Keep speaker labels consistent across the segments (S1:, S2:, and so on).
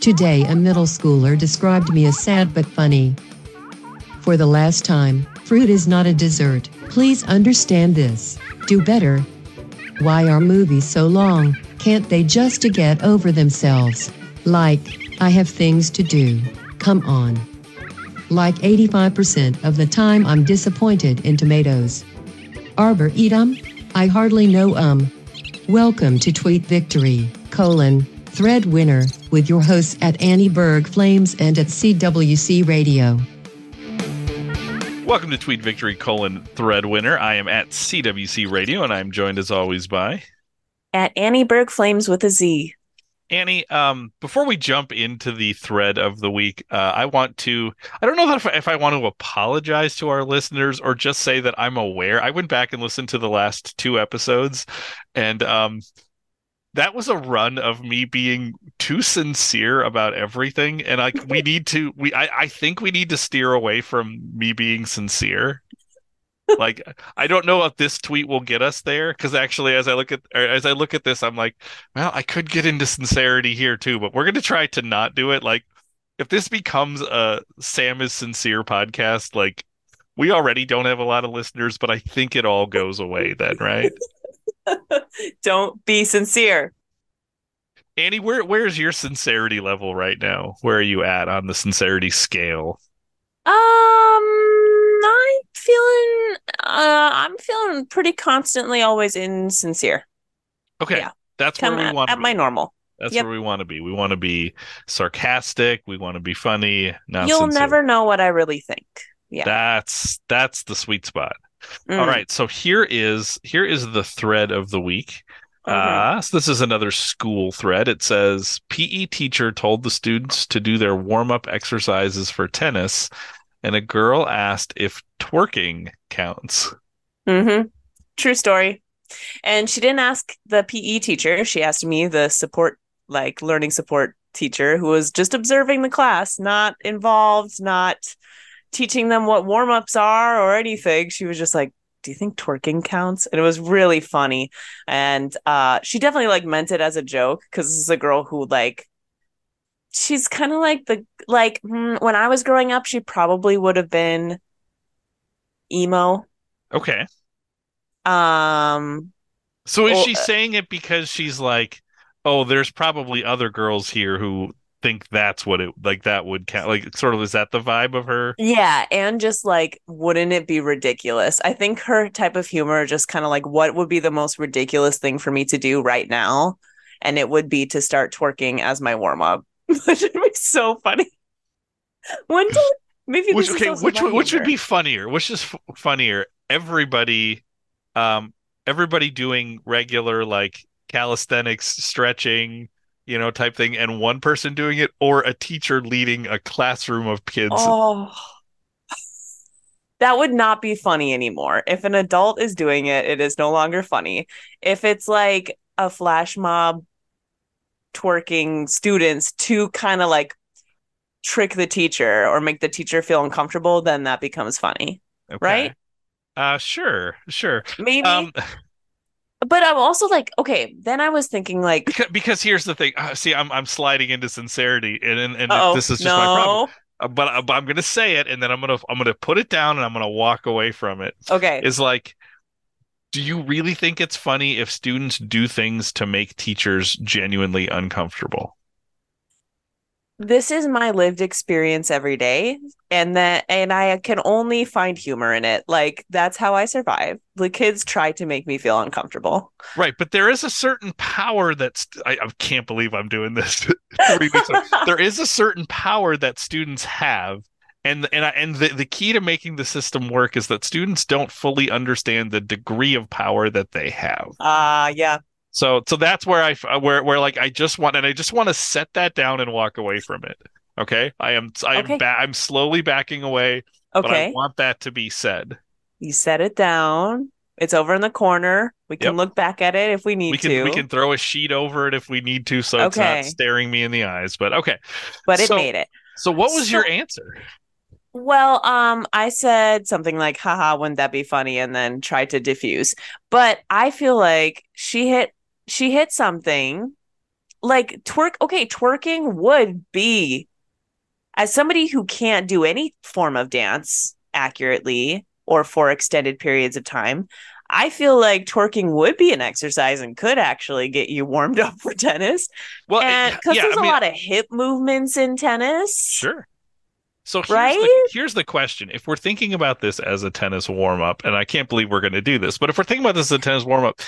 S1: Today, a middle schooler described me as sad but funny. For the last time, fruit is not a dessert. Please understand this. Do better. Why are movies so long? Can't they just get over themselves? Like, I have things to do. Come on. Like 85% of the time, I'm disappointed in tomatoes. Arbor eat 'em? I hardly know um. Welcome to Tweet Victory, colon, thread winner, with your hosts at Annie Berg Flames and at CWC Radio.
S2: Welcome to Tweet Victory colon thread winner. I am at CWC Radio and I'm joined as always by
S3: At Annie Berg Flames with a Z.
S2: Annie. Um, before we jump into the thread of the week, uh, I want to, I don't know that if I, if I want to apologize to our listeners or just say that I'm aware. I went back and listened to the last two episodes and, um, that was a run of me being too sincere about everything and like we need to we I, I think we need to steer away from me being sincere like i don't know if this tweet will get us there because actually as i look at as i look at this i'm like well i could get into sincerity here too but we're going to try to not do it like if this becomes a sam is sincere podcast like we already don't have a lot of listeners but i think it all goes away then right
S3: Don't be sincere.
S2: Annie, where where's your sincerity level right now? Where are you at on the sincerity scale?
S3: Um, I'm feeling, uh, I'm feeling pretty constantly always insincere.
S2: Okay,
S3: Yeah.
S2: that's where we
S3: at,
S2: want to
S3: at my normal.
S2: That's
S3: Yep.
S2: where we want to be. We want to be sarcastic. We want to be funny. Not
S3: You'll
S2: sincere.
S3: never know what I really think. Yeah.
S2: That's that's the sweet spot.
S3: Mm.
S2: All right, so here is here is the thread of the week.
S3: Okay.
S2: Uh, so this is another school thread. It says PE teacher told the students to do their warm up exercises for tennis, and a girl asked if twerking counts.
S3: Mm-hmm. True story. And she didn't ask the PE teacher. She asked me, the support, like learning support teacher, who was just observing the class, not involved, not teaching them what warm ups are or anything. She was just like, do you think twerking counts? And it was really funny. And uh, she definitely like meant it as a joke because this is a girl who like she's kind of like the like hmm, when I was growing up, she probably would have been emo.
S2: Okay.
S3: Um,
S2: So is
S3: Well,
S2: she saying it because she's like, oh, there's probably other girls here who think that's what it like that would count like sort of is that the vibe of her?
S3: Yeah, and just like, wouldn't it be ridiculous? I think her type of humor just kind of like, what would be the most ridiculous thing for me to do right now? And it would be to start twerking as my warm up, which would be so funny. One day, maybe
S2: Which okay, which which would be funnier? Which is f- funnier? Everybody um everybody doing regular like calisthenics stretching, you know, type thing and one person doing it or a teacher leading a classroom of kids.
S3: Oh, that would not be funny anymore. If an adult is doing it, it is no longer funny. If it's like a flash mob twerking students to kind of like trick the teacher or make the teacher feel uncomfortable, then that becomes funny,
S2: Okay.
S3: right?
S2: Uh sure, sure.
S3: Maybe.
S2: Um
S3: but I'm also like, okay, then I was thinking like,
S2: because, because here's the thing. Uh, see, I'm I'm sliding into sincerity, and and, and this is just my problem. Uh, But, I- but I'm gonna say it, and then I'm gonna I'm gonna put it down, and I'm gonna walk away from it.
S3: Okay.
S2: Is like, do you really think it's funny if students do things to make teachers genuinely uncomfortable?
S3: this is my lived experience every day and that and i can only find humor in it like that's how i survive the kids try to make me feel uncomfortable
S2: Right, but there is a certain power that's I, I can't believe I'm doing this. three weeks ago. there is a certain power that students have. And and I, and the, the key to making the system work is that students don't fully understand the degree of power that they have.
S3: ah yeah
S2: So so that's where I f- where where like I just want and I just want to set that down and walk away from it. Okay, I am I am
S3: Okay.
S2: ba- I'm slowly backing away, but I want that to be said.
S3: you set it down it's over in the corner we can
S2: Yep.
S3: look back at it if we need
S2: We can
S3: to
S2: we can throw a sheet over it if we need to, so it's not staring me in the eyes. But okay,
S3: but it
S2: so-
S3: made it
S2: so what was your answer?
S3: Well, um, I said something like, haha, wouldn't that be funny? And then tried to diffuse. But I feel like she hit she hit something like twerk okay twerking would be as somebody who can't do any form of dance accurately or for extended periods of time i feel like twerking would be an exercise and could actually get you warmed up for tennis
S2: Well,
S3: because
S2: yeah,
S3: there's
S2: I
S3: a
S2: mean,
S3: lot of hip movements in tennis
S2: Sure. So here's,
S3: Right?
S2: the, here's the question. If we're thinking about this as a tennis warm up, and I can't believe we're going to do this, but if we're thinking about this as a tennis warm up,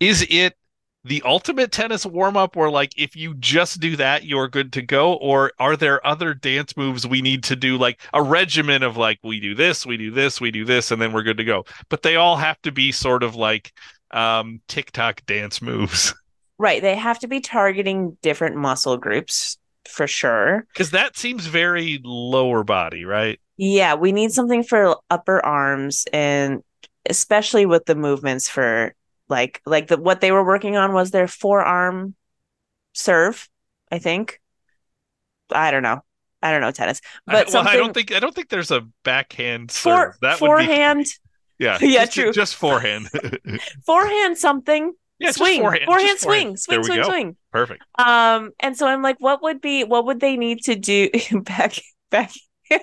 S2: is it the ultimate tennis warm up where, like, if you just do that, you're good to go? Or are there other dance moves we need to do, like a regimen of, like, we do this, we do this, we do this, and then we're good to go? But they all have to be sort of like um, TikTok dance moves.
S3: right they have to be targeting different muscle groups for sure
S2: Because that seems very lower body, right?
S3: Yeah, we need something for upper arms and especially with the movements for like like the what they were working on was their forearm serve, I think. I don't know. I don't know tennis.
S2: I-
S3: But
S2: well,
S3: something
S2: I don't think I don't think there's a backhand
S3: for
S2: serve. That would be
S3: forehand
S2: yeah,
S3: Yeah,
S2: just,
S3: true.
S2: Just forehand.
S3: forehand something
S2: yeah,
S3: swing.
S2: forehand,
S3: forehand swing. Swing swing swing.
S2: Perfect.
S3: um and so i'm like what would be what would they need to do? Back back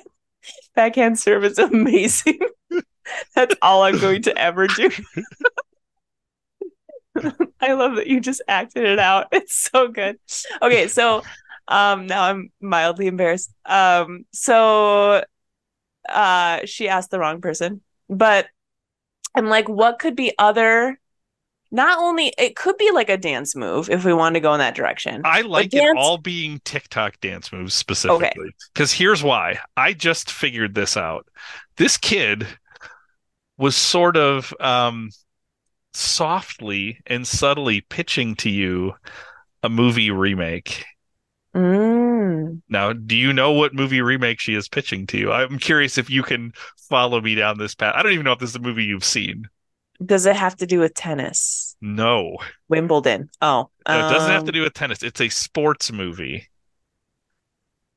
S3: backhand serve is amazing. That's all i'm going to ever do. I love that you just acted it out. It's so good. Okay so um now i'm mildly embarrassed. Um so uh she asked the wrong person but i'm like what could be other not only it could be like a dance move if we want to go in that direction
S2: I like
S3: dance-
S2: it all being TikTok dance moves specifically. Because here's why. I just figured this out. This kid was sort of um, softly and subtly pitching to you a movie remake.
S3: Mm.
S2: Now, do you know what movie remake she is pitching to you? I'm curious if you can follow me down this path. I don't even know if this is a movie you've seen.
S3: Does it have to do with tennis?
S2: No,
S3: Wimbledon. Oh,
S2: No, it doesn't have to
S3: um,
S2: do with tennis. It's a sports movie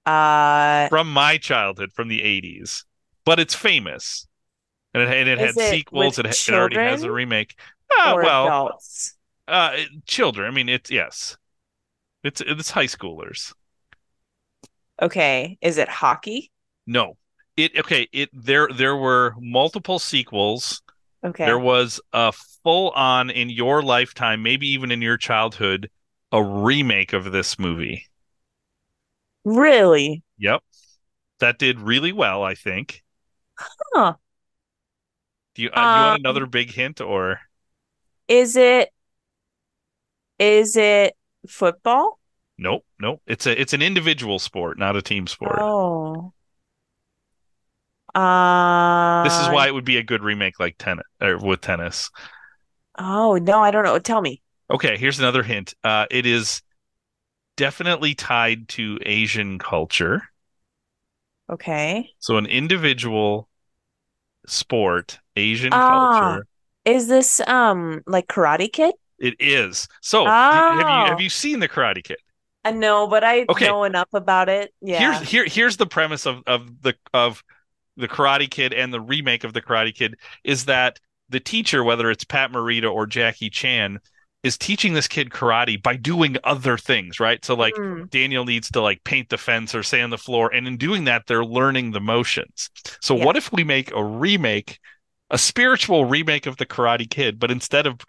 S3: Uh,
S2: from my childhood, from the 80s, but it's famous. And it, and it had
S3: it
S2: sequels. It, it already has a remake. Uh, well,
S3: adults.
S2: uh, children. I mean, it's yes, it's it's high schoolers.
S3: Okay, is it hockey?
S2: No, it okay. It there there were multiple sequels.
S3: Okay,
S2: There was a full on in your lifetime, maybe even in your childhood, a remake of this movie.
S3: really?
S2: Yep. That did really well, I think.
S3: Huh?
S2: Do you, uh, you want
S3: Um,
S2: another big hint or
S3: Is it? Is it football?
S2: nope, nope. It's a it's an individual sport, not a team sport.
S3: Oh. Uh,
S2: This is why it would be a good remake like tennis or with tennis.
S3: Oh no, I don't know. Tell me.
S2: Okay, here's another hint. Uh, it is definitely tied to Asian culture.
S3: Okay.
S2: So an individual sport, Asian
S3: Ah.
S2: culture.
S3: Is this um like Karate Kid?
S2: It is. So, d- have you
S3: Oh.
S2: have you seen the Karate Kid?
S3: I know, but I
S2: Okay.
S3: know enough about it. Yeah.
S2: Here's here here's the premise of of the of the Karate Kid and the remake of the Karate Kid is that the teacher, whether it's Pat Morita or Jackie Chan, is teaching this kid karate by doing other things, right? So like
S3: Mm.
S2: Daniel needs to like paint the fence or sand the floor, and in doing that, they're learning the motions. So
S3: Yeah.
S2: what if we make a remake, a spiritual remake of the Karate Kid, but instead of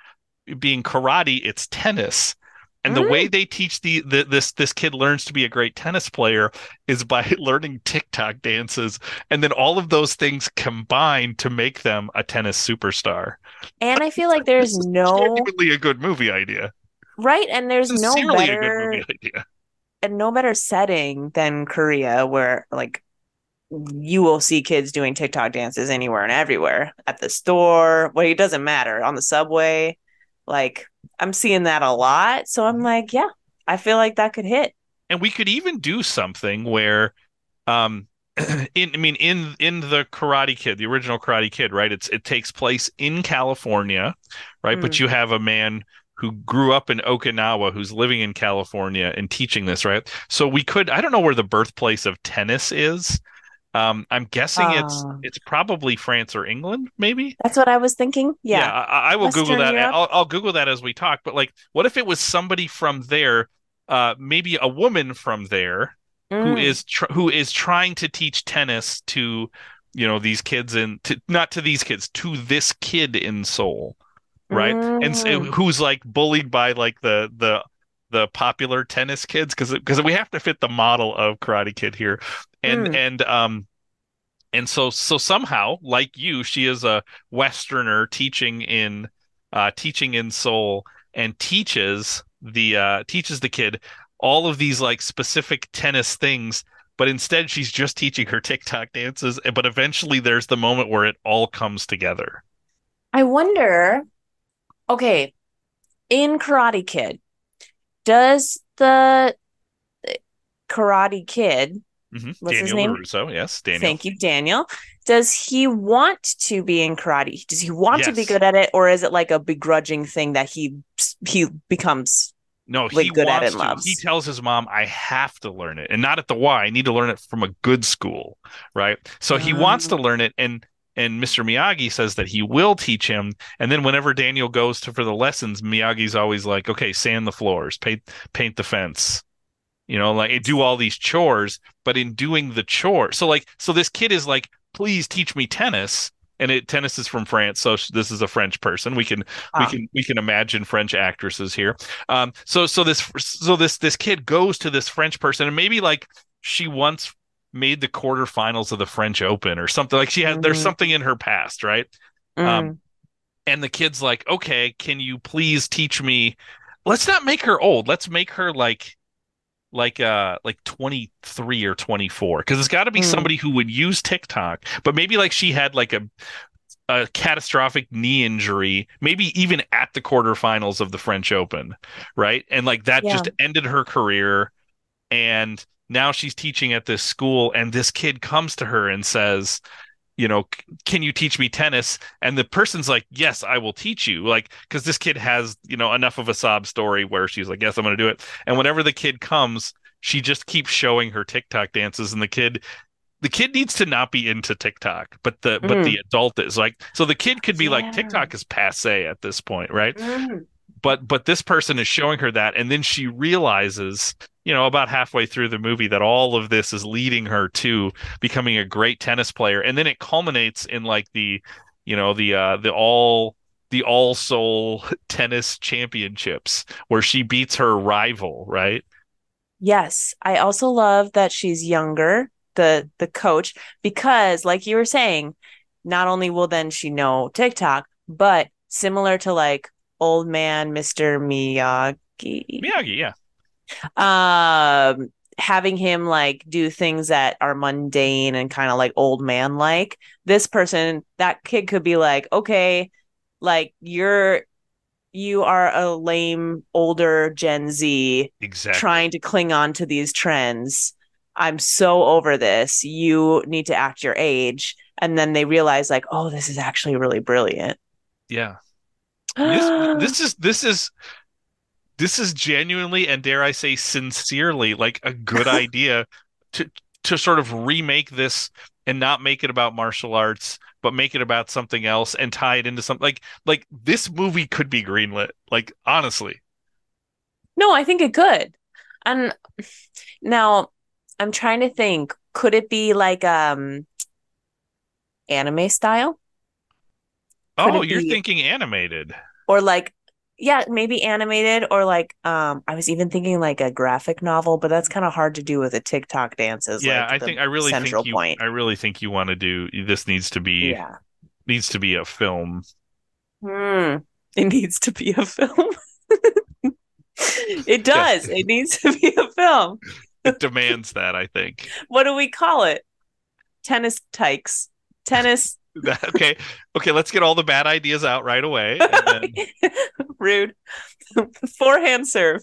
S2: being karate, it's tennis. And the way they teach the, the this this kid learns to be a great tennis player is by learning TikTok dances, and then all of those things combine to make them a tennis superstar.
S3: And I feel like there's no
S2: genuinely a good movie idea.
S3: right, and there's no
S2: Sincerely a good
S3: better
S2: movie idea.
S3: and no better setting than Korea, where like you will see kids doing TikTok dances anywhere and everywhere at the store. Well, it doesn't matter on the subway. Like I'm seeing that a lot, so I'm like, yeah, I feel like that could hit.
S2: and we could even do something where um in i mean in in the karate kid the original karate kid right? It's it takes place in california right? But
S3: Mm.
S2: you have a man who grew up in okinawa who's living in california and teaching this right? So we could i don't know where the birthplace of tennis is um i'm guessing it's
S3: Ah.
S2: it's probably france or england maybe
S3: That's what I was thinking. Yeah.
S2: I, I will Google that. I'll, I'll Google that as we talk. But like, what if it was somebody from there, uh, maybe a woman from there who
S3: Mm.
S2: is tr- who is trying to teach tennis to you know these kids in to not to these kids to this kid in Seoul, right? And so,
S3: Mm.
S2: who's like bullied by like the the the popular tennis kids because because we have to fit the model of Karate Kid here, and
S3: Mm.
S2: and um and so so somehow like you she is a Westerner teaching in uh teaching in Seoul and teaches the uh teaches the kid all of these like specific tennis things but instead she's just teaching her TikTok dances but eventually there's the moment where it all comes together
S3: I wonder, okay, in Karate Kid, does the Karate Kid,
S2: Mhm.
S3: What's his
S2: Daniel
S3: name?
S2: LaRusso yes Daniel
S3: thank you, Daniel, does he want to be in karate? Does he want to be good at it, or is it like a begrudging thing that he he becomes?
S2: No,
S3: like,
S2: he
S3: good at it, loves.
S2: He tells his mom, "I have to learn it, and not at the Y. I need to learn it from a good school, right?" So he wants to
S3: Ah.
S2: learn it, and and Mr. Miyagi says that he will teach him. And then whenever Daniel goes to for the lessons, Miyagi's always like, "Okay, sand the floors, paint paint the fence." You know, like do all these chores, but in doing the chore, so like, so this kid is like, "Please teach me tennis," and it tennis is from France, so this is a French person. We can we
S3: Ah.
S2: can we can imagine French actresses here. Um, so so this so this this kid goes to this French person, and maybe like she once made the quarterfinals of the French Open or something. Like she had there's
S3: Mhm.
S2: something in her past, right?
S3: Mm.
S2: Um, And the kid's like, okay, can you please teach me? Let's not make her old. Let's make her like like uh like 23 or 24 because it's got to be
S3: Mm.
S2: somebody who would use TikTok but maybe like she had like a a catastrophic knee injury maybe even at the quarterfinals of the French Open right and like that
S3: Yeah.
S2: just ended her career and now she's teaching at this school and this kid comes to her and says you know can you teach me tennis? And the person's like yes i will teach you. Like because this kid has you know enough of a sob story where she's like yes i'm going to do it. And whenever the kid comes she just keeps showing her tiktok dances and the kid the kid needs to not be into tiktok but the but the adult is like so the kid could be like tiktok is passe at this point right?
S3: Mm.
S2: but but this person is showing her that and then she realizes you know about halfway through the movie that all of this is leading her to becoming a great tennis player. And then it culminates in like the you know the uh the all the all Seoul tennis championships where she beats her rival right?
S3: Yes, I also love that she's younger, the the coach, because like you were saying, not only will then she know TikTok, but similar to like old man Mr. Miyagi,
S2: miyagi yeah
S3: um, having him like do things that are mundane and kind of like old man like, this person, that kid could be like, okay, like you're you are a lame older Gen Z
S2: exactly
S3: trying to cling on to these trends. I'm so over this. You need to act your age. And then they realize, like, oh, this is actually really brilliant.
S2: yeah this this is this is this is genuinely and dare I say sincerely like a good idea to to sort of remake this and not make it about martial arts but make it about something else and tie it into something like like this movie could be greenlit like honestly
S3: no, I think it could. And now I'm trying to think, could it be like um anime style? Could
S2: oh you're
S3: be-
S2: thinking animated
S3: Or like yeah, maybe animated or like um I was even thinking like a graphic novel, but that's kind of hard to do with a TikTok dances.
S2: yeah
S3: like
S2: I think I really think you
S3: point.
S2: I really think you want to do this needs to be
S3: Yeah.
S2: needs to be a film
S3: Hmm. It needs to be a film. it does. It needs to be a film.
S2: it demands that I think
S3: What do we call it? Tennis tykes. Tennis
S2: okay okay let's get all the bad ideas out right away and then
S3: rude. Forehand serve.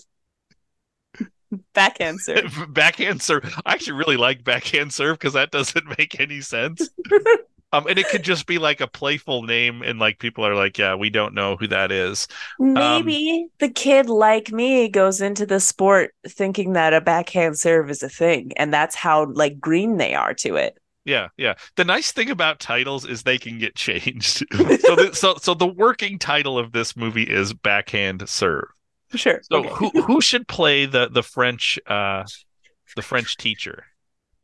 S3: Backhand serve.
S2: backhand serve. I actually really like backhand serve because that doesn't make any sense. um, and it could just be like a playful name, and like people are like, "Yeah, we don't know who that is."
S3: Maybe the kid like me goes into the sport thinking that a backhand serve is a thing, and that's how like green they are to it.
S2: Yeah, yeah. The nice thing about titles is they can get changed. so, the, so, so the working title of this movie is backhand serve.
S3: Sure.
S2: So
S3: okay.
S2: who who should play the the French uh the French teacher?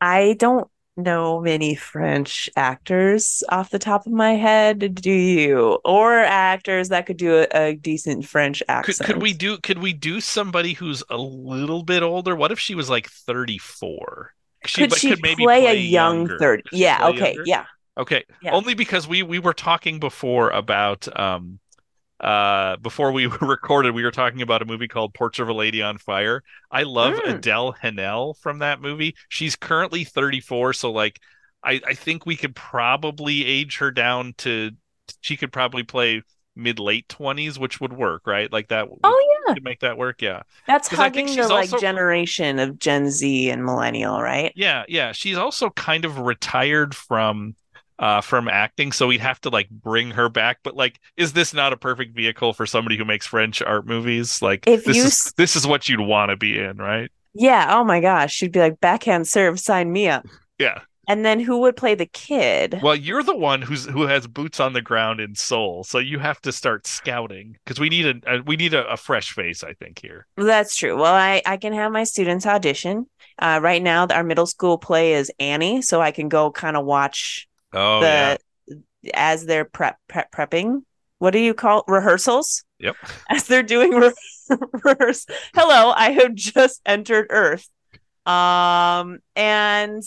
S3: I don't know many French actors off the top of my head. Do you? Or actors that could do a, a decent French
S2: Could
S3: accent?
S2: could we do could we do somebody who's a little bit older? What if she was like 34?
S3: Could
S2: but
S3: she play, a young
S2: younger.
S3: third?
S2: Could
S3: Yeah. Okay.
S2: younger?
S3: Yeah.
S2: Okay.
S3: Yeah.
S2: Only because we we were talking before about um uh before we recorded we were talking about a movie called Portrait of a Lady on Fire. I love
S3: Mm.
S2: Adele Haenel from that movie. She's currently 34, so like I I think we could probably age her down to she could probably play mid late 20s, which would work, right? Like that
S3: Oh yeah.
S2: make that work. Yeah.
S3: that's hugging the like
S2: also-
S3: generation of Gen Z and millennial, right?
S2: Yeah, yeah. She's also kind of retired from uh from acting, so we'd have to like bring her back. But like, is this not a perfect vehicle for somebody who makes French art movies? Like
S3: If
S2: this
S3: you
S2: is this is what you'd want to be in, right?
S3: Yeah. Oh my gosh. She'd be like backhand serve, sign me up.
S2: Yeah.
S3: And then who would play the kid?
S2: Well, you're the one who's who has boots on the ground in Seoul, so you have to start scouting because we need a, a we need a, a fresh face, I think here.
S3: That's true. Well, I, I can have my students audition. Uh, right now, our middle school play is Annie, so I can go kind of watch
S2: Oh yeah.
S3: the as they're prep, prep prepping. What do you call rehearsals?
S2: Yep.
S3: As they're doing re- rehearse. Hello, I have just entered Earth, um, and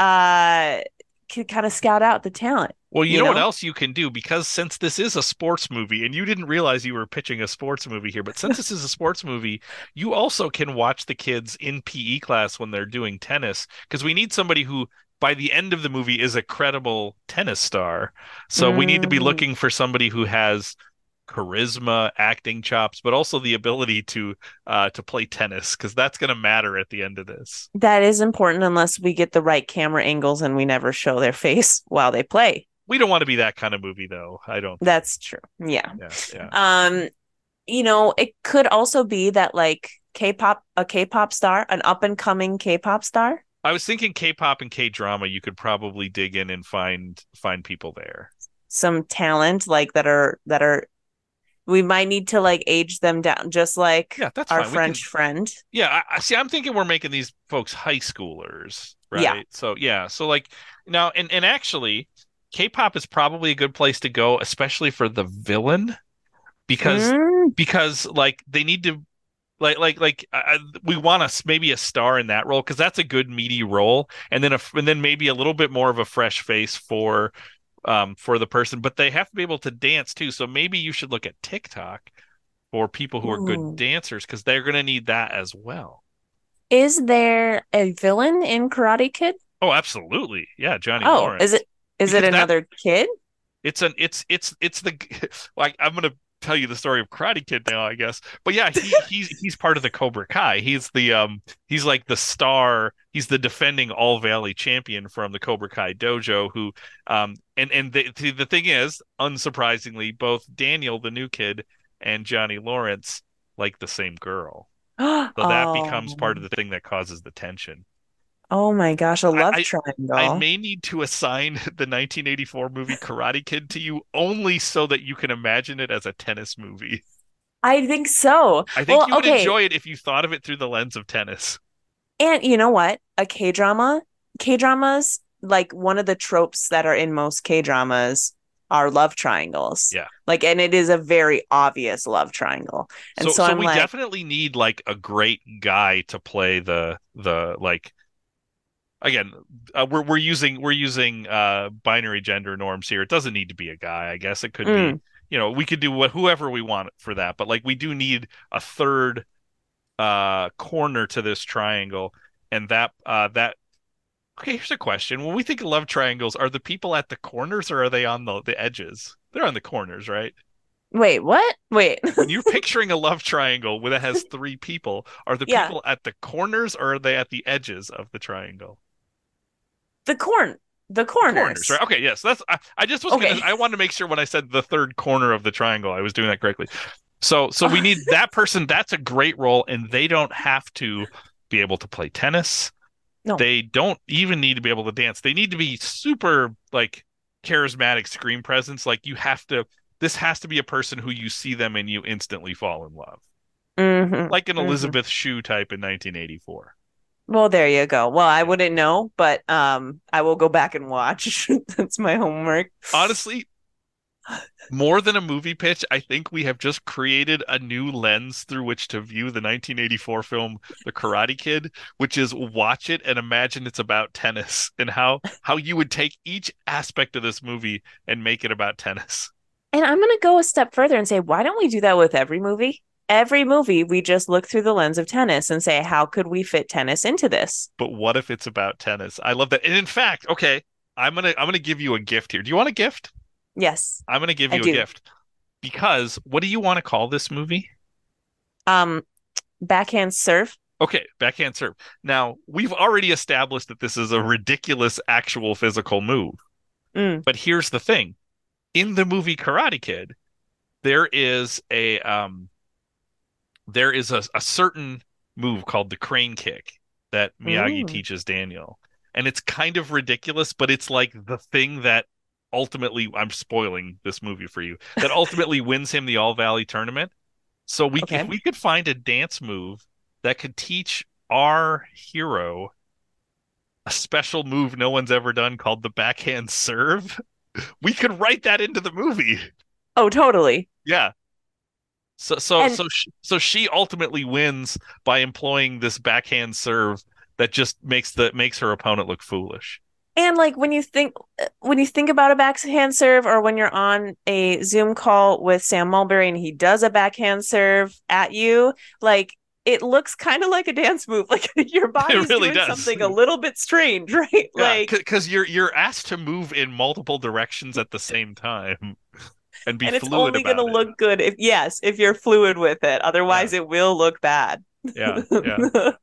S3: uh, can kind of scout out the talent.
S2: Well, you,
S3: you
S2: know, what else you can do because since this is a sports movie and you didn't realize you were pitching a sports movie here, but since this is a sports movie, you also can watch the kids in PE class when they're doing tennis because we need somebody who by the end of the movie is a credible tennis star. So we need to be
S3: Mm.
S2: looking for somebody who has charisma, acting chops, but also the ability to uh to play tennis because that's going to matter at the end of this.
S3: That is important unless we get the right camera angles and we never show their face while they play.
S2: We don't want to be that kind of movie though. I don't.
S3: That's true. Yeah.
S2: Yeah, yeah.
S3: Um, you know, it could also be that like K-pop, a K-pop star, an up and coming K-pop star.
S2: I was thinking K-pop and K-drama. You could probably dig in and find find people there.
S3: some talent like that are that are we might need to like age them down just like
S2: Yeah, that's
S3: our
S2: fine.
S3: French
S2: can-
S3: friend.
S2: yeah, I, I see. I'm thinking we're making these folks high schoolers, right?
S3: Yeah.
S2: So yeah, so like now, and and actually, K-pop is probably a good place to go, especially for the villain, because
S3: Mm,
S2: because like they need to. Like, like, like, uh, we want us maybe a star in that role because that's a good meaty role, and then a, and then maybe a little bit more of a fresh face for, um, for the person. But they have to be able to dance too. So maybe you should look at TikTok for people who are
S3: Ooh.
S2: good dancers because they're going to need that as well.
S3: is there a villain in Karate Kid?
S2: Oh, absolutely. Yeah, Johnny
S3: oh,
S2: Lawrence.
S3: is it is
S2: Because
S3: it
S2: that-
S3: another kid?
S2: It's an it's it's it's the like I'm gonna tell you the story of Karate Kid now, I guess. But yeah, he, he's he's part of the Cobra Kai. He's the um he's like the star. He's the defending All Valley champion from the Cobra Kai dojo. Who um and and the the the thing is, unsurprisingly, both Daniel, the new kid, and Johnny Lawrence like the same girl. So that becomes part of the thing that causes the tension.
S3: Oh my gosh, a love
S2: I-
S3: triangle.
S2: I may need to assign the 1984 movie Karate Kid to you only so that you can imagine it as a tennis movie.
S3: I think so.
S2: I think
S3: Well,
S2: you would
S3: okay.
S2: enjoy it if you thought of it through the lens of tennis.
S3: And you know what? A K drama, K dramas, like one of the tropes that are in most K dramas are love triangles.
S2: Yeah.
S3: Like, and it is a very obvious love triangle. And
S2: so,
S3: so,
S2: so
S3: I'm
S2: we
S3: like,
S2: definitely need like a great guy to play the the like again uh, we're we're using we're using uh binary gender norms here. It doesn't need to be a guy. I guess it could be
S3: Mm.
S2: you know we could do what whoever we want for that but like we do need a third uh corner to this triangle and that uh that okay here's a question when we think of love triangles are the people at the corners or are they on the the edges they're on the corners right
S3: wait, what? Wait.
S2: when you're picturing a love triangle where that has three people are the
S3: Yeah.
S2: people at the corners or are they at the edges of the triangle
S3: the corn, the corners.
S2: right okay yes that's i, I just was
S3: Okay.
S2: gonna i wanted to make sure when i said the third corner of the triangle i was doing that correctly so so we need that person that's a great role and they don't have to be able to play tennis
S3: No.
S2: they don't even need to be able to dance they need to be super like charismatic screen presence like you have to this has to be a person who you see them and you instantly fall in love
S3: Mhm,
S2: like an
S3: mhm.
S2: Elizabeth Shue type in 1984.
S3: Well, there you go. Well, I wouldn't know, but um, I will go back and watch. That's my homework.
S2: Honestly, more than a movie pitch, I think we have just created a new lens through which to view the 1984 film The Karate Kid, which is watch it and imagine it's about tennis and how how you would take each aspect of this movie and make it about tennis.
S3: And I'm going to go a step further and say, why don't we do that with every movie? Every movie, we just look through the lens of tennis and say, how could we fit tennis into this?
S2: But what if it's about tennis? I love that. And in fact, okay, I'm gonna I'm gonna give you a gift here. Do you want a gift?
S3: Yes.
S2: I'm gonna give you a
S3: do.
S2: gift because what do you want to call this movie?
S3: Um, backhand serve.
S2: Okay, backhand serve. Now, we've already established that this is a ridiculous actual physical move.
S3: Mm.
S2: But here's the thing. In the movie Karate Kid, there is a um there is a, a certain move called the crane kick that Miyagi
S3: Ooh.
S2: teaches Daniel. And it's kind of ridiculous, but it's like the thing that ultimately I'm spoiling this movie for you. That ultimately wins him the All Valley tournament. So we
S3: Okay.
S2: if we could find a dance move that could teach our hero a special move no one's ever done called the backhand serve, we could write that into the movie.
S3: Oh, totally.
S2: Yeah. So so
S3: And-
S2: so she, so she ultimately wins by employing this backhand serve that just makes the makes her opponent look foolish.
S3: And like when you think when you think about a backhand serve, or when you're on a Zoom call with Sam Mulberry and he does a backhand serve at you, like it looks kind of like a dance move. Like your body's
S2: really
S3: doing
S2: does.
S3: something a little bit strange, right?
S2: Yeah,
S3: like
S2: because you're you're asked to move in multiple directions at the same time and be
S3: and it's
S2: fluid
S3: only going to look good if yes, if you're fluid with it. Otherwise, it will look bad.
S2: Yeah, yeah.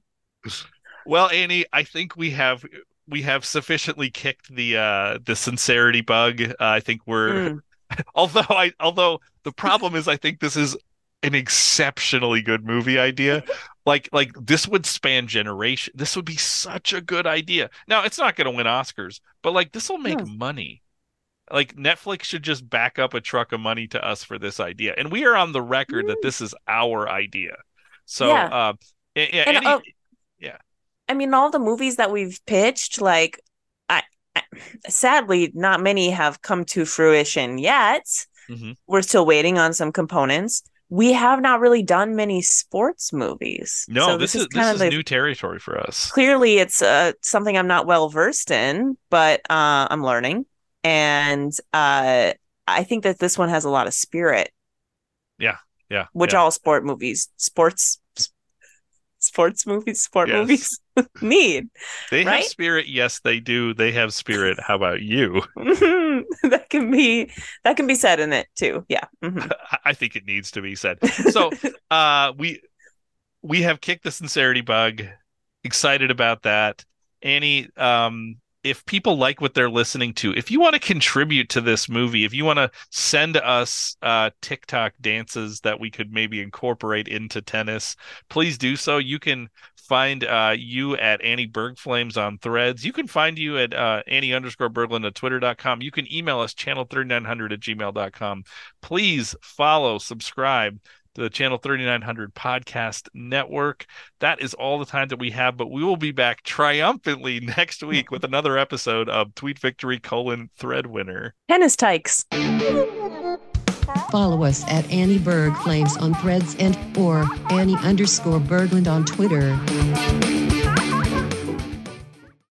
S2: Well, Annie, I think we have we have sufficiently kicked the uh the sincerity bug. Uh, I think we're
S3: Mm.
S2: although I although the problem is I think this is an exceptionally good movie idea. Like like this would span generation. This would be such a good idea. Now it's not going to win Oscars, but like this will make
S3: No.
S2: money. Like Netflix should just back up a truck of money to us for this idea, and we are on the record that
S3: Mm.
S2: this is our idea. So
S3: Yeah.
S2: uh, yeah, yeah,
S3: And,
S2: any-
S3: uh, I mean, all the movies that we've pitched, like, I, I sadly, not many have come to fruition yet.
S2: Mhm.
S3: We're still waiting on some components. We have not really done many sports movies.
S2: no,
S3: So
S2: this, is
S3: kind
S2: this
S3: of
S2: is
S3: the-
S2: new territory for us.
S3: clearly it's uh, something I'm not well versed in, but uh, I'm learning. And uh, I think that this one has a lot of spirit,
S2: Yeah, yeah.
S3: which
S2: yeah.
S3: all sport movies, sports, sports movies, sport
S2: Yes.
S3: movies need.
S2: they have spirit. Yes, they do. They have spirit. How about you?
S3: that can be that can be said in it too. Yeah. Mhm.
S2: I- I think it needs to be said. So uh we we have kicked the sincerity bug excited about that annie um if people like what they're listening to if you want to contribute to this movie if you want to send us uh tiktok dances that we could maybe incorporate into tennis please do so. You can find uh you at annie berg flames on threads. You can find you at uh annie underscore berglund at twitter.com you can email us channel 3900 at gmail.com please follow subscribe the Channel 3900 Podcast Network. That is all the time that we have, but we will be back triumphantly next week with another episode of Tweet Victory colon Thread Winner.
S3: Tennis tykes.
S1: Follow us at Annie Berg Flames on threads and or Annie underscore Berglund on Twitter.